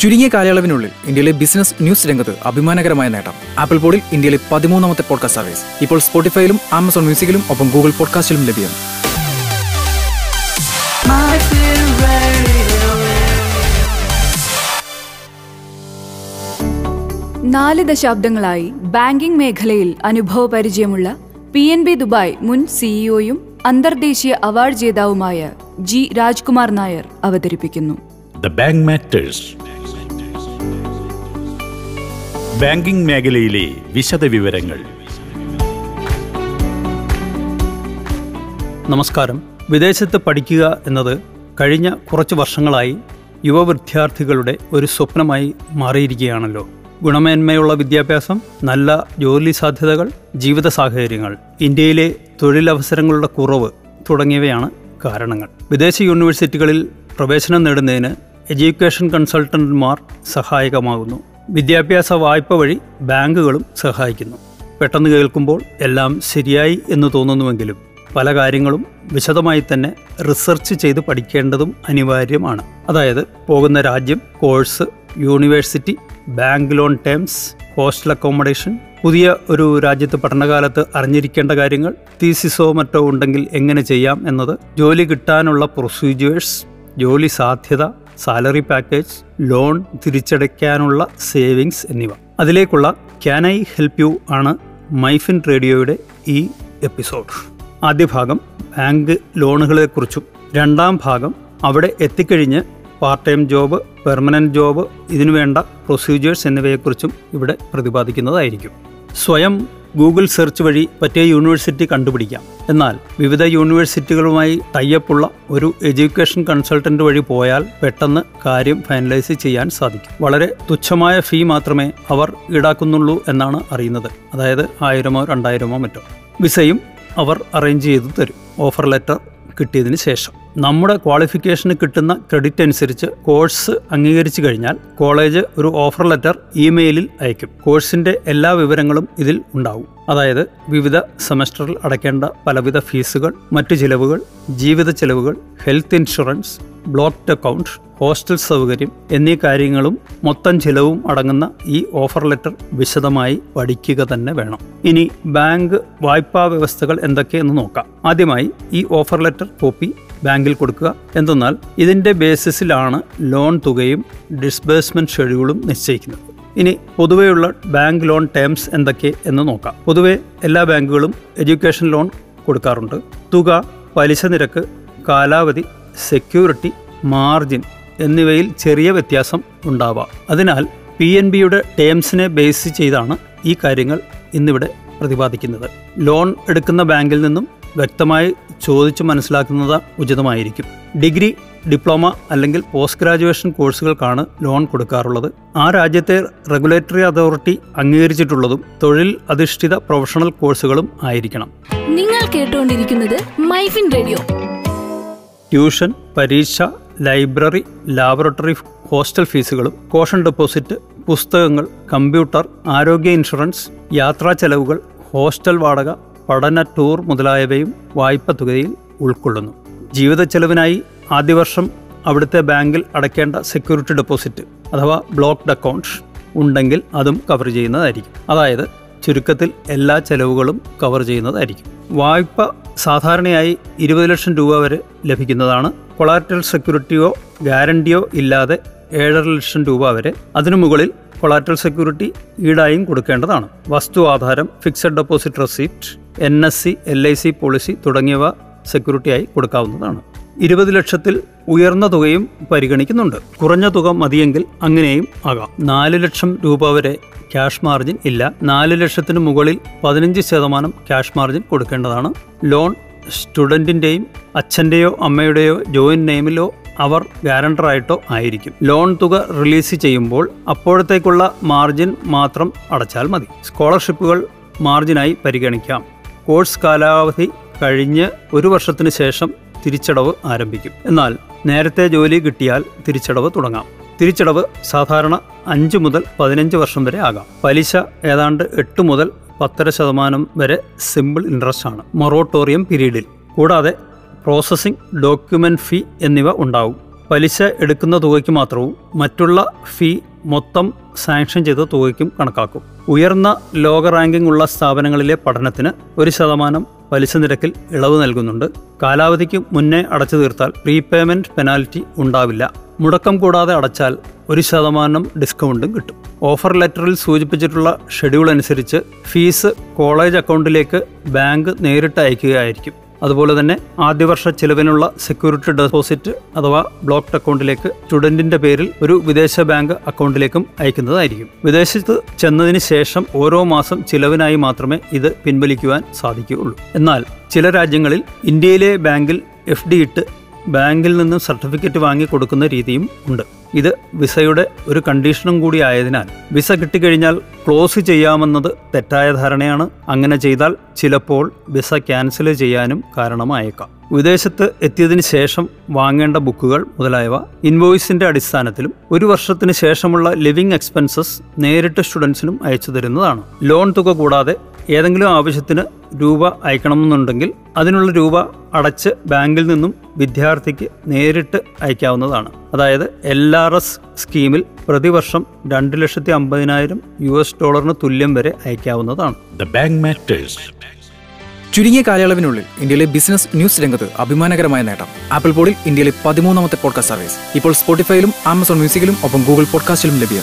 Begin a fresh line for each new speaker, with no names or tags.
ചുരുങ്ങിയ കാലയളവിനുള്ളിൽ ഇന്ത്യയിലെ ബിസിനസ് ന്യൂസ് രംഗത്ത് അഭിമാനകരമായ നേട്ടം. ആപ്പിൾ പോഡിൽ ഇന്ത്യയിലെ പതിമൂന്നാമത്തെ പോഡ്കാസ്റ്റ് സർവീസ് ഇപ്പോൾ സ്പോട്ടിഫൈയിലും ആമസോൺ മ്യൂസിക്കിലും ഒപ്പം ഗൂഗിൾ പോഡ്കാസ്റ്റിലും ലഭ്യം.
നാല് ദശാബ്ദങ്ങളായി ബാങ്കിംഗ് മേഖലയിൽ അനുഭവ പരിചയമുള്ള പി എൻ ബി ദുബായ് മുൻ സിഇഒയും അന്തർദേശീയ അവാർഡ് ജേതാവുമായ ജി രാജ്കുമാർ നായർ അവതരിപ്പിക്കുന്നു.
ദ ബാങ്ക് മാറ്റേഴ്സ് ബാങ്കിംഗ് മേഖലയിലെ വിശദവിവരങ്ങൾ.
നമസ്കാരം. വിദേശത്ത് പഠിക്കുക എന്നത് കഴിഞ്ഞ കുറച്ച് വർഷങ്ങളായി യുവ വിദ്യാർത്ഥികളുടെ ഒരു സ്വപ്നമായി മാറിയിരിക്കുകയാണല്ലോ. ഗുണമേന്മയുള്ള വിദ്യാഭ്യാസം നല്ല ജോലി സാധ്യതകൾ ജീവിത സാഹചര്യങ്ങൾ ഇന്ത്യയിലെ തൊഴിലവസരങ്ങളുടെ കുറവ് തുടങ്ങിയവയാണ് കാരണങ്ങൾ. വിദേശ യൂണിവേഴ്സിറ്റികളിൽ പ്രവേശനം നേടുന്നതിന് എഡ്യൂക്കേഷൻ കൺസൾട്ടന്റുമാർ സഹായകമാകുന്നു. വിദ്യാഭ്യാസ വായ്പ വഴി ബാങ്കുകളും സഹായിക്കുന്നു. പെട്ടെന്ന് കേൾക്കുമ്പോൾ എല്ലാം ശരിയായി എന്ന് തോന്നുന്നുവെങ്കിലും പല കാര്യങ്ങളും വിശദമായി തന്നെ റിസർച്ച് ചെയ്ത് പഠിക്കേണ്ടതും അനിവാര്യമാണ്. അതായത് പോകുന്ന രാജ്യം course university bank loan terms hostel accommodation പുതിയ ഒരു രാജ്യത്ത് പഠനകാലത്ത് അറിഞ്ഞിരിക്കേണ്ട കാര്യങ്ങൾ തീസിസോ മറ്റോ ഉണ്ടെങ്കിൽ എങ്ങനെ ചെയ്യാം എന്നത് ജോലി കിട്ടാനുള്ള പ്രൊസീജിയേഴ്സ് ജോലി സാധ്യത സാലറി പാക്കേജ് ലോൺ തിരിച്ചടയ്ക്കാനുള്ള സേവിങ്സ് എന്നിവ. അതിലേക്കുള്ള ക്യാൻ ഐ ഹെൽപ്പ് യു ആണ് മൈഫിൻ റേഡിയോയുടെ ഈ എപ്പിസോഡ്. ആദ്യ ഭാഗം ബാങ്ക് ലോണുകളെക്കുറിച്ചും രണ്ടാം ഭാഗം അവിടെ എത്തിക്കഴിഞ്ഞ് part time job permanent job ഇതിനുവേണ്ട procedures എന്നിവയെക്കുറിച്ചും ഇവിടെ പ്രതിപാദിക്കുന്നതായിരിക്കും. സ്വയം ഗൂഗിൾ സെർച്ച് വഴി പറ്റിയ യൂണിവേഴ്സിറ്റി കണ്ടുപിടിക്കാം. എന്നാൽ വിവിധ യൂണിവേഴ്സിറ്റികളുമായി ടൈയപ്പുള്ള ഒരു എഡ്യൂക്കേഷൻ കൺസൾട്ടന്റ് വഴി പോയാൽ പെട്ടെന്ന് കാര്യം ഫൈനലൈസ് ചെയ്യാൻ സാധിക്കും. വളരെ തുച്ഛമായ ഫീ മാത്രമേ അവർ ഈടാക്കുന്നുള്ളൂ എന്നാണ് അറിയുന്നത്. അതായത് ആയിരമോ രണ്ടായിരമോ മറ്റോ. വിസയും അവർ അറേഞ്ച് ചെയ്തു തരും. ഓഫർ ലെറ്റർ കിട്ടിയതിന് ശേഷം. നമ്മുടെ ക്വാളിഫിക്കേഷന് കിട്ടുന്ന ക്രെഡിറ്റ് അനുസരിച്ച് കോഴ്സ് അംഗീകരിച്ചു കഴിഞ്ഞാൽ കോളേജ് ഒരു ഓഫർ ലെറ്റർ ഇമെയിലിൽ അയക്കും. കോഴ്സിന്റെ എല്ലാ വിവരങ്ങളും ഇതിൽ ഉണ്ടാവും. അതായത് വിവിധ സെമസ്റ്ററിൽ അടയ്ക്കേണ്ട പലവിധ ഫീസുകൾ മറ്റു ചിലവുകൾ ജീവിത ചെലവുകൾ health insurance blocked account hostel സൗകര്യം എന്നീ കാര്യങ്ങളും മൊത്തം ചിലവും അടങ്ങുന്ന ഈ ഓഫർ ലെറ്റർ വിശദമായി പഠിക്കുക തന്നെ വേണം. ഇനി ബാങ്ക് വായ്പാ വ്യവസ്ഥകൾ എന്തൊക്കെയെന്ന് നോക്കാം. ആദ്യമായി ഈ ഓഫർ ലെറ്റർ കോപ്പി ബാങ്കിൽ കൊടുക്കുക. എന്തെന്നാൽ ഇതിന്റെ ബേസിസിലാണ് ലോൺ തുകയും ഡിസ്ബേഴ്സ്മെന്റ് ഷെഡ്യൂളും നിശ്ചയിക്കുന്നത്. ഇനി പൊതുവെയുള്ള ബാങ്ക് ലോൺ ടേംസ് എന്തൊക്കെ എന്ന് നോക്കാം. പൊതുവെ എല്ലാ ബാങ്കുകളും എഡ്യൂക്കേഷൻ ലോൺ കൊടുക്കാറുണ്ട്. തുക പലിശ നിരക്ക് കാലാവധി സെക്യൂരിറ്റി മാർജിൻ എന്നിവയിൽ ചെറിയ വ്യത്യാസം ഉണ്ടാവാം. അതിനാൽ പി എൻ ബിയുടെ ടേംസിനെ ബേസ് ചെയ്താണ് ഈ കാര്യങ്ങൾ ഇന്നിവിടെ പ്രതിപാദിക്കുന്നത്. ലോൺ എടുക്കുന്ന ബാങ്കിൽ നിന്നും വ്യക്തമായി ചോദിച്ച് മനസ്സിലാക്കുന്നത് ഉചിതമായിരിക്കും. ഡിഗ്രി ഡിപ്ലോമ അല്ലെങ്കിൽ പോസ്റ്റ് ഗ്രാജുവേഷൻ കോഴ്സുകൾക്കാണ് ലോൺ കൊടുക്കാറുള്ളത്. ആ രാജ്യത്തെ റെഗുലേറ്ററി അതോറിറ്റി അംഗീകരിച്ചിട്ടുള്ളതും തൊഴിൽ അധിഷ്ഠിത പ്രൊഫഷണൽ കോഴ്സുകളും ആയിരിക്കണം.
നിങ്ങൾ കേട്ടുകൊണ്ടിരിക്കുന്നത് മൈഫിൻ റേഡിയോ.
ട്യൂഷൻ പരീക്ഷ ലൈബ്രറി ലാബറട്ടറി ഹോസ്റ്റൽ ഫീസുകളും കോഷൻ ഡെപ്പോസിറ്റ് പുസ്തകങ്ങൾ കമ്പ്യൂട്ടർ ആരോഗ്യ ഇൻഷുറൻസ് യാത്രാ ചെലവുകൾ ഹോസ്റ്റൽ വാടക പഠന ടൂർ മുതലായവയും വായ്പ തുകയിൽ ഉൾക്കൊള്ളുന്നു. ജീവിത ചെലവിനായി ആദ്യ വർഷം അവിടുത്തെ ബാങ്കിൽ അടയ്ക്കേണ്ട സെക്യൂരിറ്റി ഡെപ്പോസിറ്റ് അഥവാ ബ്ലോക്ക്ഡ് അക്കൗണ്ട്സ് ഉണ്ടെങ്കിൽ അതും കവർ ചെയ്യുന്നതായിരിക്കും. അതായത് ചുരുക്കത്തിൽ എല്ലാ ചെലവുകളും കവർ ചെയ്യുന്നതായിരിക്കും. വായ്പ സാധാരണയായി ഇരുപത് ലക്ഷം രൂപ വരെ ലഭിക്കുന്നതാണ്. കൊളാറ്റൽ സെക്യൂരിറ്റിയോ ഗ്യാരണ്ടിയോ ഇല്ലാതെ ഏഴര ലക്ഷം രൂപ വരെ അതിനു മുകളിൽ കൊളാറ്റൽ സെക്യൂരിറ്റി ഈടായും കൊടുക്കേണ്ടതാണ്. വസ്തു ആധാരം fixed deposit receipt N S C L I C policy തുടങ്ങിയവ സെക്യൂരിറ്റിയായി കൊടുക്കാവുന്നതാണ്. ഇരുപത് ലക്ഷത്തിൽ ഉയർന്ന തുകയും പരിഗണിക്കുന്നുണ്ട്. കുറഞ്ഞ തുക മതിയെങ്കിൽ അങ്ങനെയും ആകാം. നാല് ലക്ഷം രൂപ വരെ ക്യാഷ് മാർജിൻ ഇല്ല. നാല് ലക്ഷത്തിന് മുകളിൽ പതിനഞ്ച് ശതമാനം ക്യാഷ് മാർജിൻ കൊടുക്കേണ്ടതാണ്. ലോൺ സ്റ്റുഡന്റിന്റെയും അച്ഛന്റെയോ അമ്മയുടെയോ ജോയിൻ നെയിമിലോ അവർ ഗ്യാരണ്ടറായിട്ടോ ആയിരിക്കും. ലോൺ തുക റിലീസ് ചെയ്യുമ്പോൾ അപ്പോഴത്തേക്കുള്ള മാർജിൻ മാത്രം അടച്ചാൽ മതി. സ്കോളർഷിപ്പുകൾ മാർജിനായി പരിഗണിക്കാം. കോഴ്സ് കാലാവധി കഴിഞ്ഞ് ഒരു വർഷത്തിന് ശേഷം തിരിച്ചടവ് ആരംഭിക്കും. എന്നാൽ നേരത്തെ ജോലി കിട്ടിയാൽ തിരിച്ചടവ് തുടങ്ങാം. തിരിച്ചടവ് സാധാരണ അഞ്ച് മുതൽ പതിനഞ്ച് വർഷം വരെ ആകാം. പലിശ ഏതാണ്ട് എട്ട് മുതൽ പത്തര ശതമാനം വരെ സിമ്പിൾ ഇൻട്രസ്റ്റ് ആണ്. മൊറോട്ടോറിയം പീരീഡിൽ. കൂടാതെ പ്രോസസ്സിംഗ് ഡോക്യുമെന്റ് ഫീ എന്നിവ ഉണ്ടാവും. പലിശ എടുക്കുന്ന തുകയ്ക്ക് മാത്രവും മറ്റുള്ള ഫീ മൊത്തം സാങ്ഷൻ ചെയ്ത തുകയ്ക്കും കണക്കാക്കും. ഉയർന്ന ലോക റാങ്കിംഗ് ഉള്ള സ്ഥാപനങ്ങളിലെ പഠനത്തിന് ഒരു ശതമാനം പലിശ നിരക്കിൽ ഇളവ് നൽകുന്നുണ്ട്. കാലാവധിക്ക് മുന്നേ അടച്ചു തീർത്താൽ പ്രീപേയ്മെന്റ് പെനാൽറ്റി ഉണ്ടാവില്ല. മുടക്കം കൂടാതെ അടച്ചാൽ ഒരു ശതമാനം ഡിസ്കൗണ്ടും കിട്ടും. ഓഫർ ലെറ്ററിൽ സൂചിപ്പിച്ചിട്ടുള്ള ഷെഡ്യൂൾ അനുസരിച്ച് ഫീസ് കോളേജ് അക്കൗണ്ടിലേക്ക് ബാങ്ക് നേരിട്ട് അയക്കുകയായിരിക്കും. അതുപോലെ തന്നെ ആദ്യ വർഷ ചിലവിനുള്ള സെക്യൂരിറ്റി ഡെപ്പോസിറ്റ് അഥവാ ബ്ലോക്ക്ഡ് അക്കൗണ്ടിലേക്ക് സ്റ്റുഡന്റിന്റെ പേരിൽ ഒരു വിദേശ ബാങ്ക് അക്കൗണ്ടിലേക്കും അയക്കുന്നതായിരിക്കും. വിദേശത്ത് ചെന്നതിന് ശേഷം ഓരോ മാസം ചിലവിനായി മാത്രമേ ഇത് പിൻവലിക്കുവാൻ സാധിക്കുകയുള്ളൂ. എന്നാൽ ചില രാജ്യങ്ങളിൽ ഇന്ത്യയിലെ ബാങ്കിൽ എഫ് ഡി ഇട്ട് ബാങ്കിൽ നിന്നും സർട്ടിഫിക്കറ്റ് വാങ്ങി കൊടുക്കുന്ന രീതിയും ഉണ്ട്. ഇത് വിസയുടെ ഒരു കണ്ടീഷനും കൂടി ആയതിനാൽ വിസ കിട്ടിക്കഴിഞ്ഞാൽ ക്ലോസ് ചെയ്യാമെന്നത് തെറ്റായ ധാരണയാണ്. അങ്ങനെ ചെയ്താൽ ചിലപ്പോൾ വിസ ക്യാൻസൽ ചെയ്യാനും കാരണമായേക്കാം. വിദേശത്ത് എത്തിയതിനു ശേഷം വാങ്ങേണ്ട ബുക്കുകൾ മുതലായവ ഇൻവോയ്സിന്റെ അടിസ്ഥാനത്തിലും ഒരു വർഷത്തിന് ശേഷമുള്ള ലിവിംഗ് എക്സ്പെൻസസ് നേരിട്ട് സ്റ്റുഡൻസിനും അയച്ചു തരുന്നതാണ്. ലോൺ തുക കൂടാതെ ഏതെങ്കിലും ആവശ്യത്തിന് രൂപ അയക്കണമെന്നുണ്ടെങ്കിൽ അതിനുള്ള രൂപ അടച്ച് ബാങ്കിൽ നിന്നും വിദ്യാർത്ഥിക്ക് നേരിട്ട് അയക്കാവുന്നതാണ്. അതായത് എൽ ആർ എസ് സ്കീമിൽ പ്രതിവർഷം രണ്ട് ലക്ഷത്തി അമ്പതിനായിരം യു എസ് ഡോളറിന് തുല്യം വരെ അയക്കാവുന്നതാണ്.
ചുരുങ്ങിയ കാലയളവിനുള്ളിൽ ഇന്ത്യയിലെ ബിസിനസ് ന്യൂസ് രംഗത്ത് അഭിമാനകരമായ നേട്ടം. ആപ്പിൾ പോഡിൽ ഇന്ത്യയിലെ പതിമൂന്നാമത്തെ പോഡ്കാസ്റ്റ് സർവീസ്. ഇപ്പോൾ സ്പോട്ടിഫൈയിലും ആമസോൺ മ്യൂസിക്കിലും ഒപ്പം ഗൂഗിൾ പോഡ്കാസ്റ്റിലും ലഭ്യം.